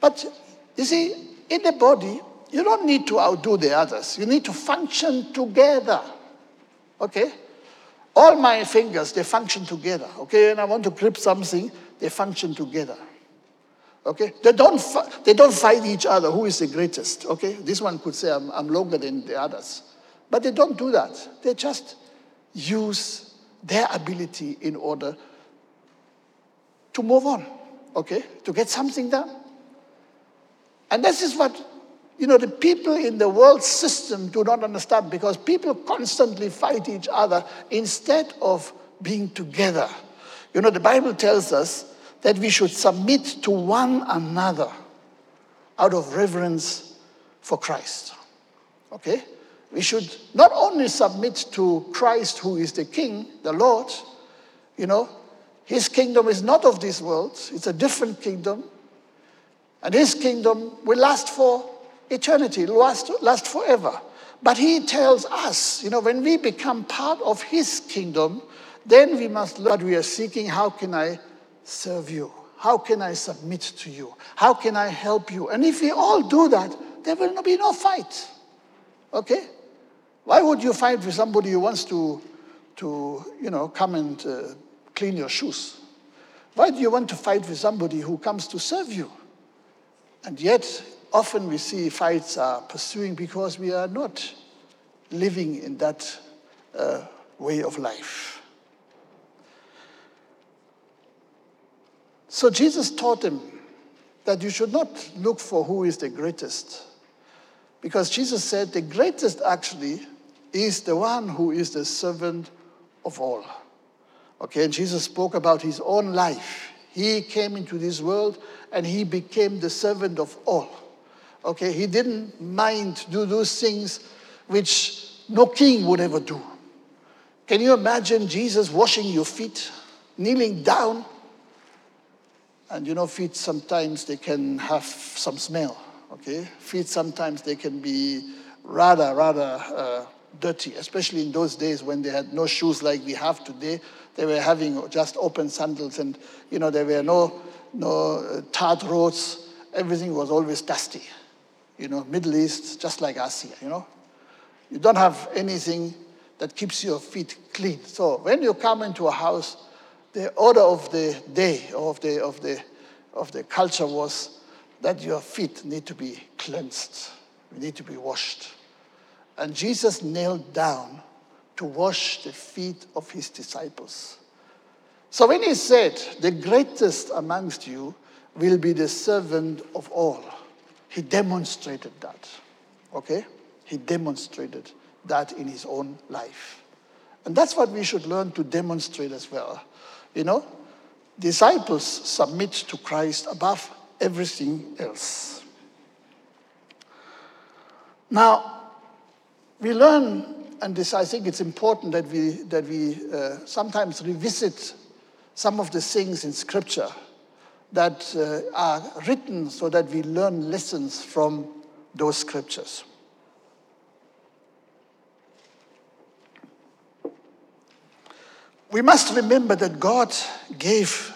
But you see, in the body, you don't need to outdo the others. You need to function together. Okay? All my fingers, they function together. Okay? And I want to grip something, they function together. Okay? They don't, they don't fight each other. Who is the greatest? Okay? This one could say, I'm, I'm longer than the others. But they don't do that. They just use their ability in order to move on. Okay? To get something done. And this is what, you know, the people in the world system do not understand because people constantly fight each other instead of being together. You know, the Bible tells us that we should submit to one another out of reverence for Christ. Okay? We should not only submit to Christ, who is the King, the Lord, you know, his kingdom is not of this world, it's a different kingdom. And his kingdom will last for eternity, last, last forever. But he tells us, you know, when we become part of his kingdom, then we must learn what we are seeking. How can I serve you? How can I submit to you? How can I help you? And if we all do that, there will be no fight. Okay? Why would you fight with somebody who wants to, to you know, come and uh, clean your shoes? Why do you want to fight with somebody who comes to serve you? And yet, often we see fights are pursuing because we are not living in that uh, way of life. So Jesus taught him that you should not look for who is the greatest. Because Jesus said the greatest actually is the one who is the servant of all. Okay, and Jesus spoke about his own life. He came into this world and he became the servant of all. Okay, he didn't mind do those things which no king would ever do. Can you imagine Jesus washing your feet, kneeling down, and you know, feet sometimes they can have some smell, okay? Feet sometimes they can be rather, rather uh, dirty, especially in those days when they had no shoes like we have today. They were having just open sandals and, you know, there were no, no uh, tarred roads. Everything was always dusty. You know, Middle East, just like us here, you know. You don't have anything that keeps your feet clean. So when you come into a house, the order of the day, of the, of the, of the culture was that your feet need to be cleansed, you need to be washed. And Jesus knelt down to wash the feet of his disciples. So when he said, The greatest amongst you will be the servant of all, he demonstrated that. Okay? He demonstrated that in his own life. And that's what we should learn to demonstrate as well. You know, disciples submit to Christ above everything else. Now, we learn, and this I think it's important that we that we uh, sometimes revisit some of the things in Scripture that uh, are written so that we learn lessons from those scriptures. We must remember that God gave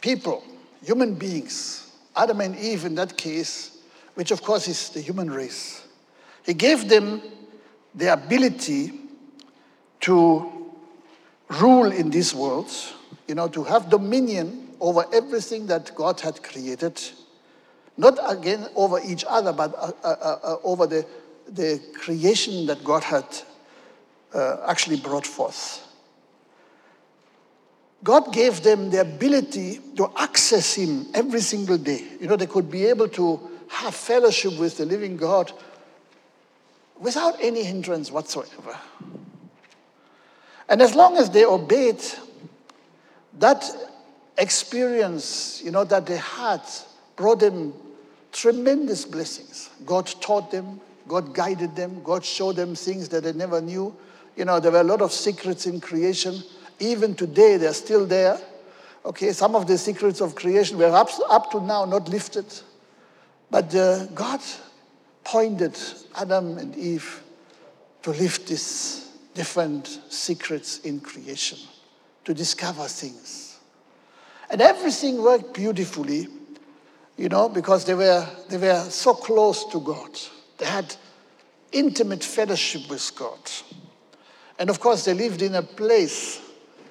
people, human beings, Adam and Eve in that case, which of course is the human race. He gave them the ability to rule in this world, you know, to have dominion over everything that God had created, not again over each other, but uh, uh, uh, uh over the, the creation that God had uh, actually brought forth. God gave them the ability to access Him every single day. You know, they could be able to have fellowship with the living God without any hindrance whatsoever. And as long as they obeyed, that experience, you know, that they had brought them tremendous blessings. God taught them, God guided them, God showed them things that they never knew. You know, there were a lot of secrets in creation. Even today, they're still there. Okay, some of the secrets of creation were up, up to now not lifted. But uh, God pointed Adam and Eve to lift these different secrets in creation, to discover things. And everything worked beautifully, you know, because they were, they were so close to God. They had intimate fellowship with God. And of course, they lived in a place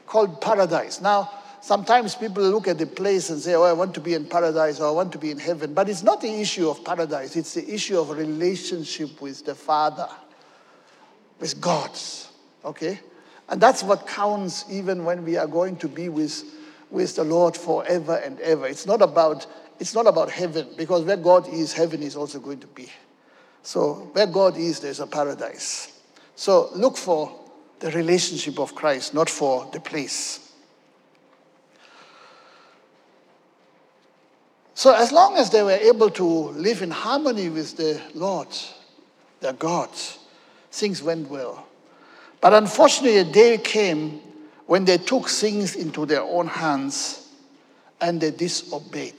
called paradise. Now, sometimes people look at the place and say, Oh, I want to be in paradise or I want to be in heaven. But it's not the issue of paradise, it's the issue of relationship with the Father, with God. Okay? And that's what counts even when we are going to be with, with the Lord forever and ever. It's not about it's not about heaven, because where God is, heaven is also going to be. So where God is, there's a paradise. So look for the relationship of Christ, not for the place. So, as long as they were able to live in harmony with the Lord, their God, things went well. But unfortunately, a day came when they took things into their own hands and they disobeyed.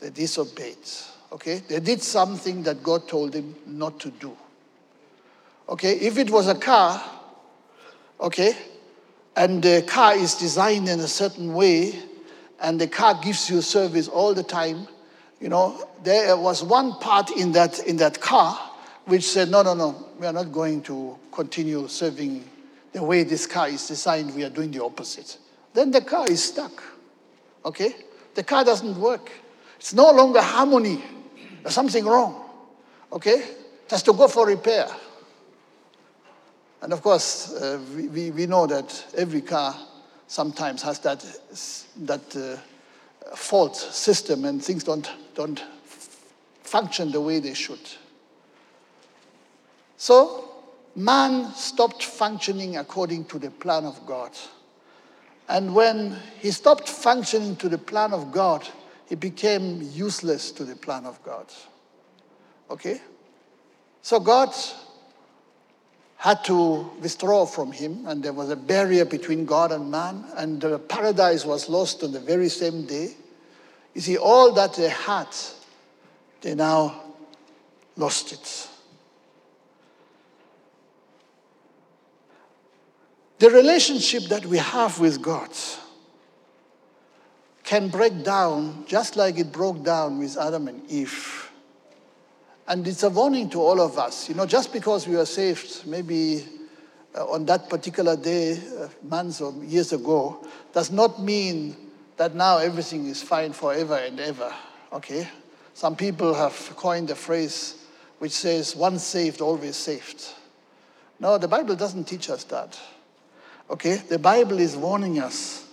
They disobeyed. Okay? They did something that God told them not to do. Okay? If it was a car, okay, and the car is designed in a certain way, and the car gives you service all the time, you know, there was one part in that, in that car which said, no, no, no, we are not going to continue serving the way this car is designed, we are doing the opposite. Then the car is stuck, okay? The car doesn't work. It's no longer harmony. There's something wrong, okay? It has to go for repair. And of course, uh, we, we, know that every car sometimes has that, that uh, fault system and things don't, don't function the way they should. So, man stopped functioning according to the plan of God. And when he stopped functioning to the plan of God, he became useless to the plan of God. Okay? So God had to withdraw from him, and there was a barrier between God and man, and the paradise was lost on the very same day. You see, all that they had, they now lost it. The relationship that we have with God can break down just like it broke down with Adam and Eve. And it's a warning to all of us. You know, just because we were saved maybe uh, on that particular day, uh, months or years ago, does not mean that now everything is fine forever and ever. Okay? Some people have coined a phrase which says, once saved, always saved. No, the Bible doesn't teach us that. Okay? The Bible is warning us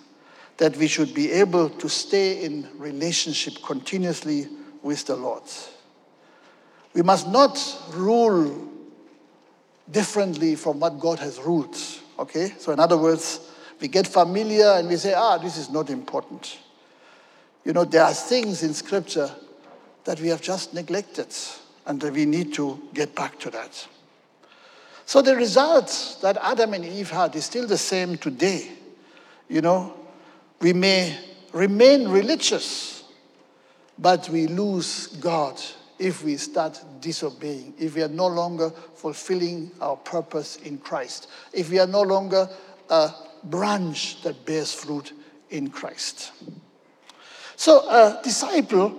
that we should be able to stay in relationship continuously with the Lord. We must not rule differently from what God has ruled. Okay? So, in other words, we get familiar and we say, ah, this is not important. You know, there are things in Scripture that we have just neglected, and that we need to get back to that. So, the result that Adam and Eve had is still the same today. You know, we may remain religious, but we lose God if we start disobeying, if we are no longer fulfilling our purpose in Christ, if we are no longer a branch that bears fruit in Christ. So, a disciple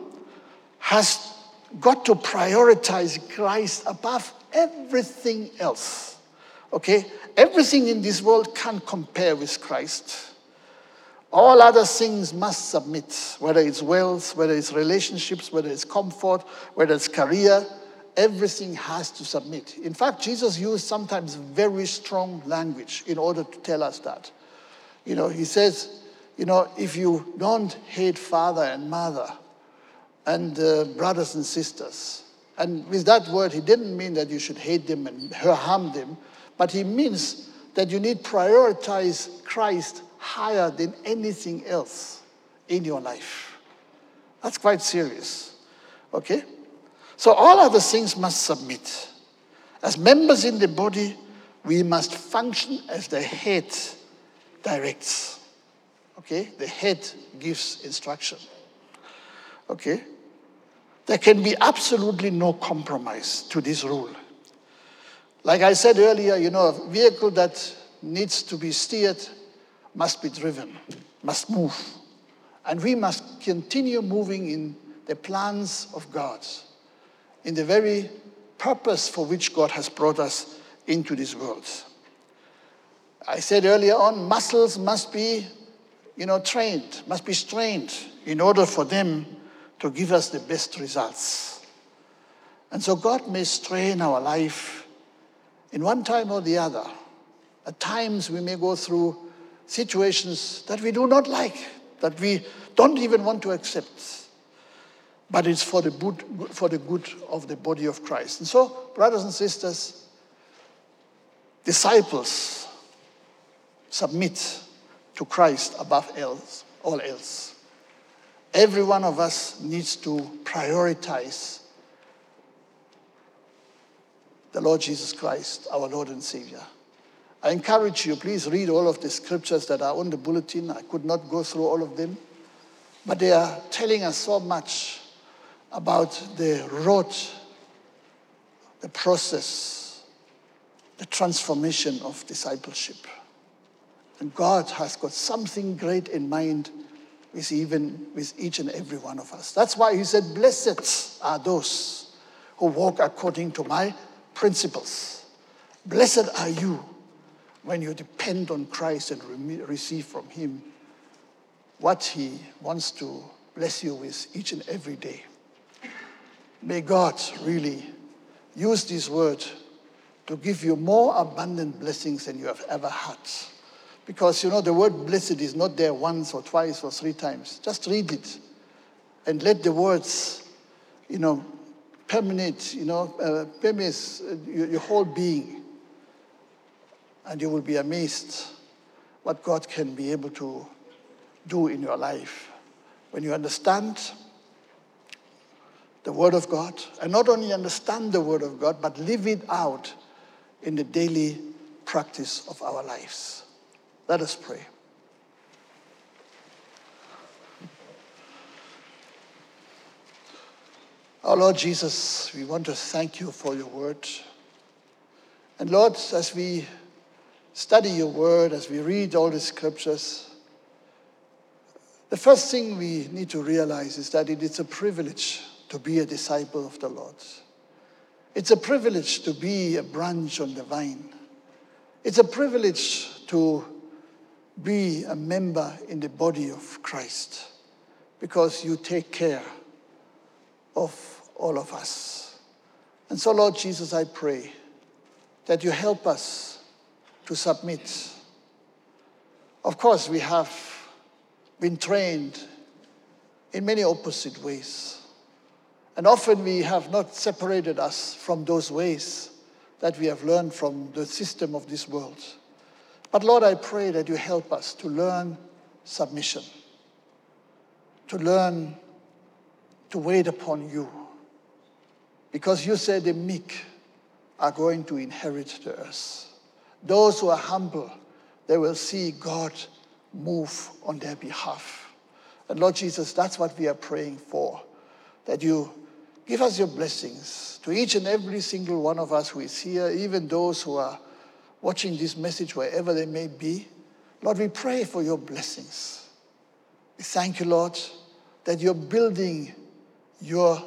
has got to prioritize Christ above everything else. Okay? Everything in this world can't compare with Christ. All other things must submit, whether it's wealth, whether it's relationships, whether it's comfort, whether it's career, everything has to submit. In fact, Jesus used sometimes very strong language in order to tell us that. You know, he says, you know, if you don't hate father and mother and uh, brothers and sisters And with that word, he didn't mean that you should hate them and harm them, but he means that you need prioritize Christ higher than anything else in your life. That's quite serious. Okay? So all other things must submit. As members in the body, we must function as the head directs. Okay? The head gives instruction. Okay? There can be absolutely no compromise to this rule. Like I said earlier, you know, a vehicle that needs to be steered must be driven, must move. And we must continue moving in the plans of God, in the very purpose for which God has brought us into this world. I said earlier on, muscles must be, you know, trained, must be strained in order for them to give us the best results. And so God may strain our life in one time or the other. At times we may go through situations that we do not like, that we don't even want to accept. But it's for the, good, for the good of the body of Christ. And so, brothers and sisters, disciples submit to Christ above else, all else. Every one of us needs to prioritize the Lord Jesus Christ, our Lord and Savior. I encourage you, please read all of the scriptures that are on the bulletin. I could not go through all of them, but they are telling us so much about the road, the process, the transformation of discipleship. And God has got something great in mind with even with each and every one of us. That's why he said, Blessed are those who walk according to my principles. Blessed are you when you depend on Christ and re- receive from Him what He wants to bless you with each and every day. May God really use this word to give you more abundant blessings than you have ever had. Because you know, the word blessed is not there once or twice or three times. Just read it and let the words, you know, permeate, you know, uh, permeate your, your whole being and you will be amazed what God can be able to do in your life when you understand the Word of God, and not only understand the Word of God, but live it out in the daily practice of our lives. Let us pray. Our Lord Jesus, we want to thank you for your word. And Lord, as we study your word, as we read all the scriptures, the first thing we need to realize is that it is a privilege to be a disciple of the Lord. It's a privilege to be a branch on the vine. It's a privilege to be a member in the body of Christ because you take care of all of us. And so, Lord Jesus, I pray that you help us to submit. Of course, we have been trained in many opposite ways. And often we have not separated us from those ways that we have learned from the system of this world. But Lord, I pray that you help us to learn submission, to learn to wait upon you. Because you said the meek are going to inherit the earth. Those who are humble, they will see God move on their behalf. And Lord Jesus, that's what we are praying for. That you give us your blessings to each and every single one of us who is here, even those who are watching this message wherever they may be. Lord, we pray for your blessings. We thank you, Lord, that you're building your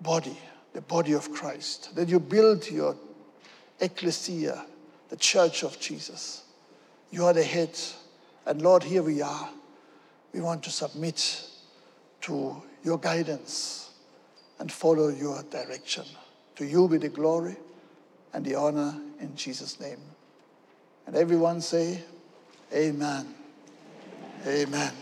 body, the body of Christ, that you build your ecclesia, the church of Jesus. You are the head. And Lord, here we are. We want to submit to your guidance and follow your direction. To you be the glory and the honor in Jesus' name. And everyone say, Amen. Amen.